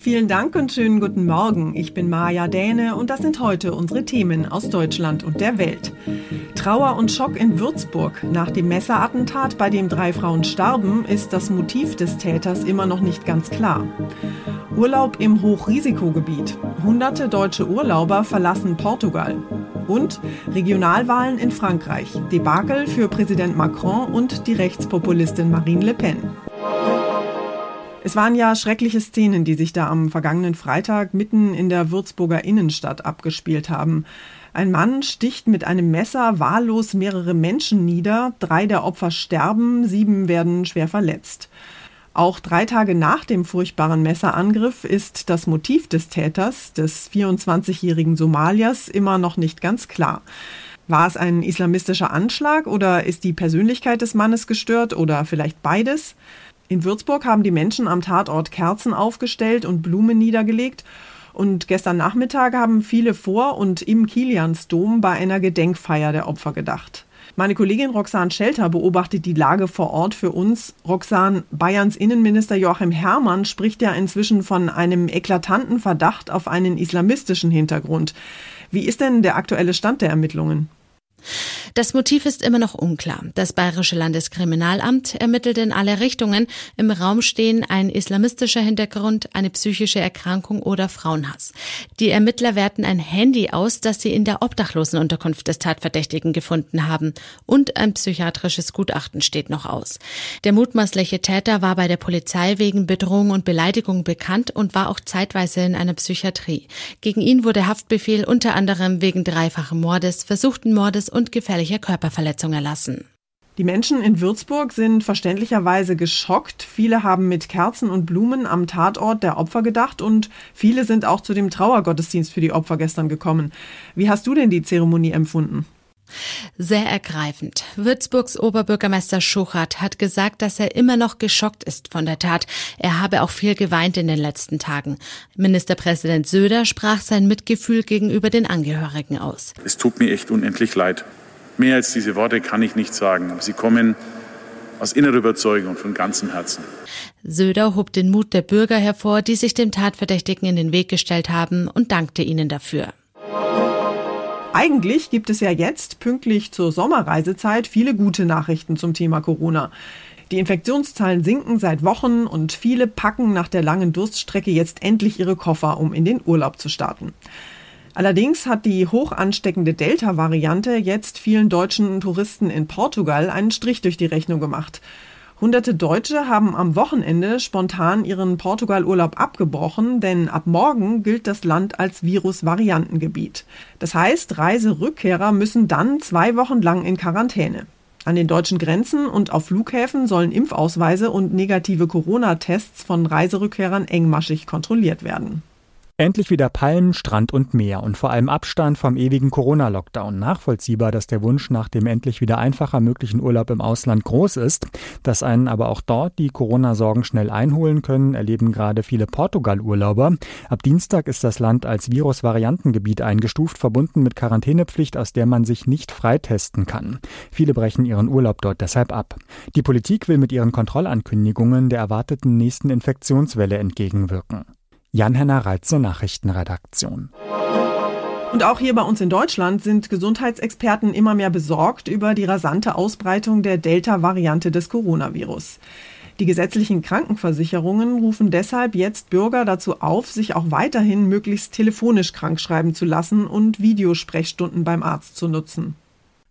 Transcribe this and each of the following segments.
Vielen Dank und schönen guten Morgen. Ich bin Maja Däne und das sind heute unsere Themen aus Deutschland und der Welt. Trauer und Schock in Würzburg. Nach dem Messerattentat, bei dem drei Frauen starben, ist das Motiv des Täters immer noch nicht ganz klar. Urlaub im Hochrisikogebiet. Hunderte deutsche Urlauber verlassen Portugal. Und Regionalwahlen in Frankreich. Debakel für Präsident Macron und die Rechtspopulistin Marine Le Pen. Es waren ja schreckliche Szenen, die sich da am vergangenen Freitag mitten in der Würzburger Innenstadt abgespielt haben. Ein Mann sticht mit einem Messer wahllos mehrere Menschen nieder, drei der Opfer sterben, sieben werden schwer verletzt. Auch drei Tage nach dem furchtbaren Messerangriff ist das Motiv des Täters, des 24-jährigen Somaliers, immer noch nicht ganz klar. War es ein islamistischer Anschlag oder ist die Persönlichkeit des Mannes gestört oder vielleicht beides? In Würzburg haben die Menschen am Tatort Kerzen aufgestellt und Blumen niedergelegt. Und gestern Nachmittag haben viele vor und im Kiliansdom bei einer Gedenkfeier der Opfer gedacht. Meine Kollegin Roxane Schelter beobachtet die Lage vor Ort für uns. Roxane, Bayerns Innenminister Joachim Herrmann spricht ja inzwischen von einem eklatanten Verdacht auf einen islamistischen Hintergrund. Wie ist denn der aktuelle Stand der Ermittlungen? Das Motiv ist immer noch unklar. Das Bayerische Landeskriminalamt ermittelt in alle Richtungen. Im Raum stehen ein islamistischer Hintergrund, eine psychische Erkrankung oder Frauenhass. Die Ermittler werten ein Handy aus, das sie in der Obdachlosenunterkunft des Tatverdächtigen gefunden haben. Und ein psychiatrisches Gutachten steht noch aus. Der mutmaßliche Täter war bei der Polizei wegen Bedrohung und Beleidigung bekannt und war auch zeitweise in einer Psychiatrie. Gegen ihn wurde Haftbefehl unter anderem wegen dreifachen Mordes, versuchten Mordes und gefährlicher Körperverletzung erlassen. Die Menschen in Würzburg sind verständlicherweise geschockt. Viele haben mit Kerzen und Blumen am Tatort der Opfer gedacht und viele sind auch zu dem Trauergottesdienst für die Opfer gestern gekommen. Wie hast du denn die Zeremonie empfunden? Sehr ergreifend. Würzburgs Oberbürgermeister Schuchert hat gesagt, dass er immer noch geschockt ist von der Tat. Er habe auch viel geweint in den letzten Tagen. Ministerpräsident Söder sprach sein Mitgefühl gegenüber den Angehörigen aus. Es tut mir echt unendlich leid. Mehr als diese Worte kann ich nicht sagen. Sie kommen aus innerer Überzeugung und von ganzem Herzen. Söder hob den Mut der Bürger hervor, die sich dem Tatverdächtigen in den Weg gestellt haben und dankte ihnen dafür. Eigentlich gibt es ja jetzt, pünktlich zur Sommerreisezeit, viele gute Nachrichten zum Thema Corona. Die Infektionszahlen sinken seit Wochen und viele packen nach der langen Durststrecke jetzt endlich ihre Koffer, um in den Urlaub zu starten. Allerdings hat die hoch ansteckende Delta-Variante jetzt vielen deutschen Touristen in Portugal einen Strich durch die Rechnung gemacht. Hunderte Deutsche haben am Wochenende spontan ihren Portugal-Urlaub abgebrochen, denn ab morgen gilt das Land als Virus-Variantengebiet. Das heißt, Reiserückkehrer müssen dann zwei Wochen lang in Quarantäne. An den deutschen Grenzen und auf Flughäfen sollen Impfausweise und negative Corona-Tests von Reiserückkehrern engmaschig kontrolliert werden. Endlich wieder Palmen, Strand und Meer und vor allem Abstand vom ewigen Corona-Lockdown. Nachvollziehbar, dass der Wunsch nach dem endlich wieder einfacher möglichen Urlaub im Ausland groß ist. Dass einen aber auch dort die Corona-Sorgen schnell einholen können, erleben gerade viele Portugal-Urlauber. Ab Dienstag ist das Land als Virus-Variantengebiet eingestuft, verbunden mit Quarantänepflicht, aus der man sich nicht freitesten kann. Viele brechen ihren Urlaub dort deshalb ab. Die Politik will mit ihren Kontrollankündigungen der erwarteten nächsten Infektionswelle entgegenwirken. Jan-Henner Reitze Nachrichtenredaktion. Und auch hier bei uns in Deutschland sind Gesundheitsexperten immer mehr besorgt über die rasante Ausbreitung der Delta-Variante des Coronavirus. Die gesetzlichen Krankenversicherungen rufen deshalb jetzt Bürger dazu auf, sich auch weiterhin möglichst telefonisch krankschreiben zu lassen und Videosprechstunden beim Arzt zu nutzen.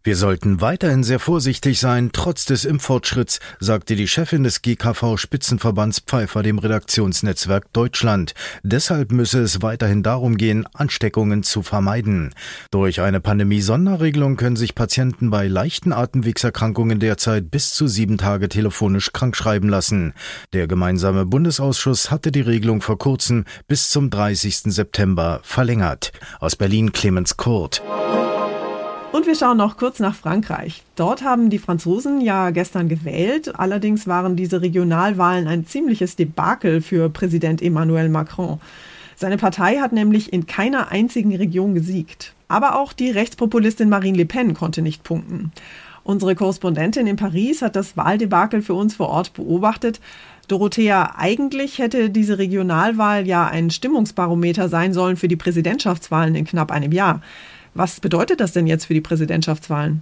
Wir sollten weiterhin sehr vorsichtig sein, trotz des Impffortschritts, sagte die Chefin des GKV-Spitzenverbands Pfeiffer dem Redaktionsnetzwerk Deutschland. Deshalb müsse es weiterhin darum gehen, Ansteckungen zu vermeiden. Durch eine Pandemie-Sonderregelung können sich Patienten bei leichten Atemwegserkrankungen derzeit bis zu sieben Tage telefonisch krankschreiben lassen. Der gemeinsame Bundesausschuss hatte die Regelung vor kurzem bis zum 30. September verlängert. Aus Berlin Clemens Kurt. Und wir schauen noch kurz nach Frankreich. Dort haben die Franzosen ja gestern gewählt. Allerdings waren diese Regionalwahlen ein ziemliches Debakel für Präsident Emmanuel Macron. Seine Partei hat nämlich in keiner einzigen Region gesiegt. Aber auch die Rechtspopulistin Marine Le Pen konnte nicht punkten. Unsere Korrespondentin in Paris hat das Wahldebakel für uns vor Ort beobachtet. Dorothea, eigentlich hätte diese Regionalwahl ja ein Stimmungsbarometer sein sollen für die Präsidentschaftswahlen in knapp einem Jahr. Was bedeutet das denn jetzt für die Präsidentschaftswahlen?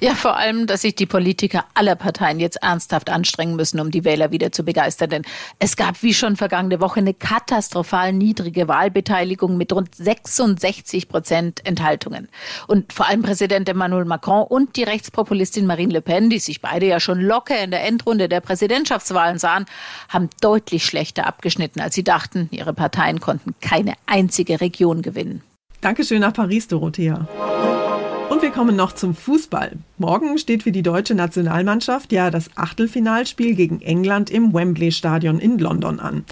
Ja, vor allem, dass sich die Politiker aller Parteien jetzt ernsthaft anstrengen müssen, um die Wähler wieder zu begeistern. Denn es gab wie schon vergangene Woche eine katastrophal niedrige Wahlbeteiligung mit rund 66 Prozent Enthaltungen. Und vor allem Präsident Emmanuel Macron und die Rechtspopulistin Marine Le Pen, die sich beide ja schon locker in der Endrunde der Präsidentschaftswahlen sahen, haben deutlich schlechter abgeschnitten, als sie dachten. Ihre Parteien konnten keine einzige Region gewinnen. Dankeschön nach Paris, Dorothea. Und wir kommen noch zum Fußball. Morgen steht für die deutsche Nationalmannschaft ja das Achtelfinalspiel gegen England im Wembley Stadion in London an.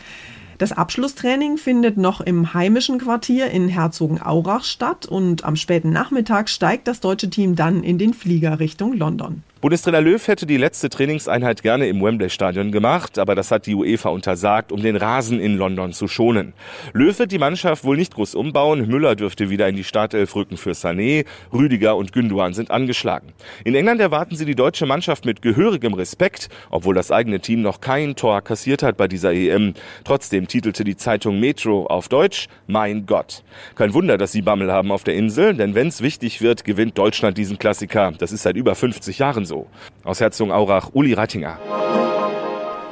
Das Abschlusstraining findet noch im heimischen Quartier in Herzogenaurach statt und am späten Nachmittag steigt das deutsche Team dann in den Flieger Richtung London. Bundestrainer Löw hätte die letzte Trainingseinheit gerne im Wembley-Stadion gemacht, aber das hat die UEFA untersagt, um den Rasen in London zu schonen. Löw wird die Mannschaft wohl nicht groß umbauen. Müller dürfte wieder in die Startelf rücken für Sané. Rüdiger und Günduan sind angeschlagen. In England erwarten sie die deutsche Mannschaft mit gehörigem Respekt, obwohl das eigene Team noch kein Tor kassiert hat bei dieser EM. Trotzdem titelte die Zeitung Metro auf Deutsch, Mein Gott. Kein Wunder, dass sie Bammel haben auf der Insel, denn wenn es wichtig wird, gewinnt Deutschland diesen Klassiker. Das ist seit über 50 Jahren so. Aus Herzogenaurach, Uli Rattinger.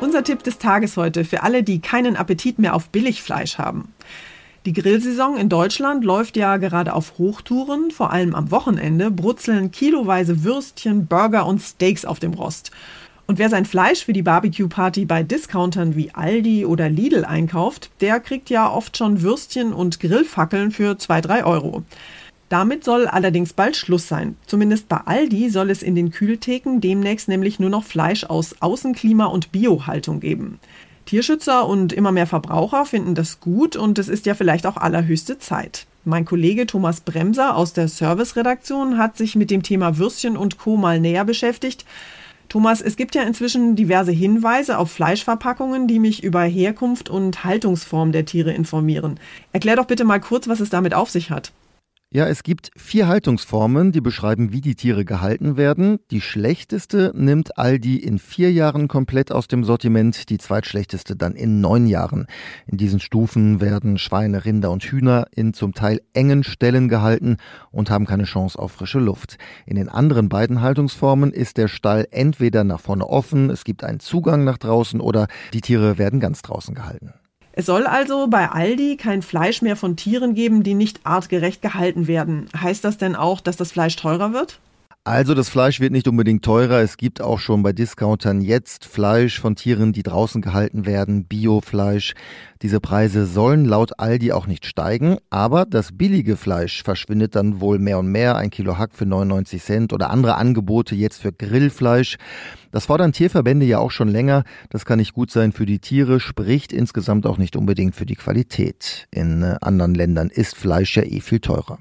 Unser Tipp des Tages heute für alle, die keinen Appetit mehr auf Billigfleisch haben. Die Grillsaison in Deutschland läuft ja gerade auf Hochtouren. Vor allem am Wochenende brutzeln kiloweise Würstchen, Burger und Steaks auf dem Rost. Und wer sein Fleisch für die Barbecue-Party bei Discountern wie Aldi oder Lidl einkauft, der kriegt ja oft schon Würstchen und Grillfackeln für 2-3 Euro. Damit soll allerdings bald Schluss sein. Zumindest bei Aldi soll es in den Kühltheken demnächst nämlich nur noch Fleisch aus Außenklima und Biohaltung geben. Tierschützer und immer mehr Verbraucher finden das gut und es ist ja vielleicht auch allerhöchste Zeit. Mein Kollege Thomas Bremser aus der Serviceredaktion hat sich mit dem Thema Würstchen und Co. mal näher beschäftigt. Thomas, es gibt ja inzwischen diverse Hinweise auf Fleischverpackungen, die mich über Herkunft und Haltungsform der Tiere informieren. Erklär doch bitte mal kurz, was es damit auf sich hat. Ja, es gibt vier Haltungsformen, die beschreiben, wie die Tiere gehalten werden. Die schlechteste nimmt Aldi in vier Jahren komplett aus dem Sortiment, die zweitschlechteste dann in neun Jahren. In diesen Stufen werden Schweine, Rinder und Hühner in zum Teil engen Ställen gehalten und haben keine Chance auf frische Luft. In den anderen beiden Haltungsformen ist der Stall entweder nach vorne offen, es gibt einen Zugang nach draußen oder die Tiere werden ganz draußen gehalten. Es soll also bei Aldi kein Fleisch mehr von Tieren geben, die nicht artgerecht gehalten werden. Heißt das denn auch, dass das Fleisch teurer wird? Also das Fleisch wird nicht unbedingt teurer. Es gibt auch schon bei Discountern jetzt Fleisch von Tieren, die draußen gehalten werden, Biofleisch. Diese Preise sollen laut Aldi auch nicht steigen, aber das billige Fleisch verschwindet dann wohl mehr und mehr. Ein Kilo Hack für 99 Cent oder andere Angebote jetzt für Grillfleisch. Das fordern Tierverbände ja auch schon länger. Das kann nicht gut sein für die Tiere, spricht insgesamt auch nicht unbedingt für die Qualität. In äh, anderen Ländern ist Fleisch ja eh viel teurer.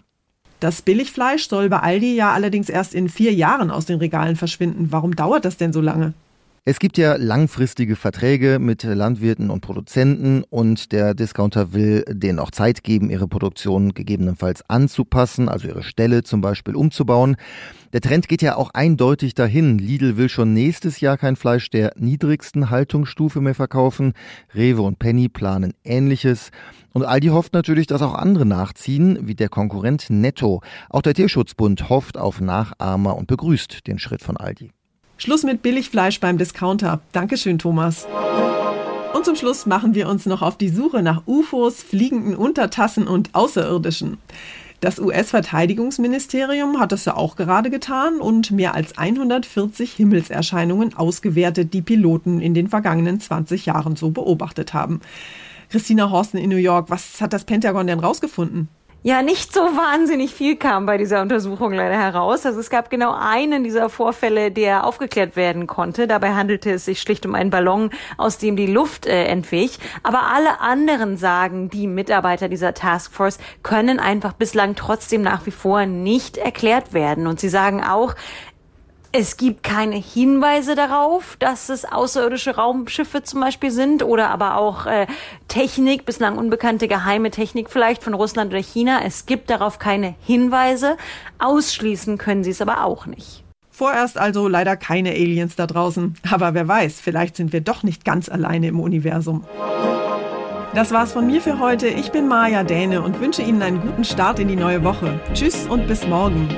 Das Billigfleisch soll bei Aldi ja allerdings erst in vier Jahren aus den Regalen verschwinden. Warum dauert das denn so lange? Es gibt ja langfristige Verträge mit Landwirten und Produzenten und der Discounter will denen auch Zeit geben, ihre Produktion gegebenenfalls anzupassen, also ihre Stelle zum Beispiel umzubauen. Der Trend geht ja auch eindeutig dahin. Lidl will schon nächstes Jahr kein Fleisch der niedrigsten Haltungsstufe mehr verkaufen. Rewe und Penny planen Ähnliches. Und Aldi hofft natürlich, dass auch andere nachziehen, wie der Konkurrent Netto. Auch der Tierschutzbund hofft auf Nachahmer und begrüßt den Schritt von Aldi. Schluss mit Billigfleisch beim Discounter. Dankeschön, Thomas. Und zum Schluss machen wir uns noch auf die Suche nach UFOs, fliegenden Untertassen und Außerirdischen. Das US-Verteidigungsministerium hat das ja auch gerade getan und mehr als 140 Himmelserscheinungen ausgewertet, die Piloten in den vergangenen 20 Jahren so beobachtet haben. Christina Horsten in New York, was hat das Pentagon denn rausgefunden? Ja, nicht so wahnsinnig viel kam bei dieser Untersuchung leider heraus. Also es gab genau einen dieser Vorfälle, der aufgeklärt werden konnte. Dabei handelte es sich schlicht um einen Ballon, aus dem die Luft äh, entwich. Aber alle anderen sagen, die Mitarbeiter dieser Taskforce können einfach bislang trotzdem nach wie vor nicht erklärt werden. Und sie sagen auch, es gibt keine Hinweise darauf, dass es außerirdische Raumschiffe zum Beispiel sind oder aber auch äh, Technik, bislang unbekannte geheime Technik vielleicht von Russland oder China. Es gibt darauf keine Hinweise. Ausschließen können sie es aber auch nicht. Vorerst also leider keine Aliens da draußen. Aber wer weiß, vielleicht sind wir doch nicht ganz alleine im Universum. Das war's von mir für heute. Ich bin Maja Däne und wünsche Ihnen einen guten Start in die neue Woche. Tschüss und bis morgen.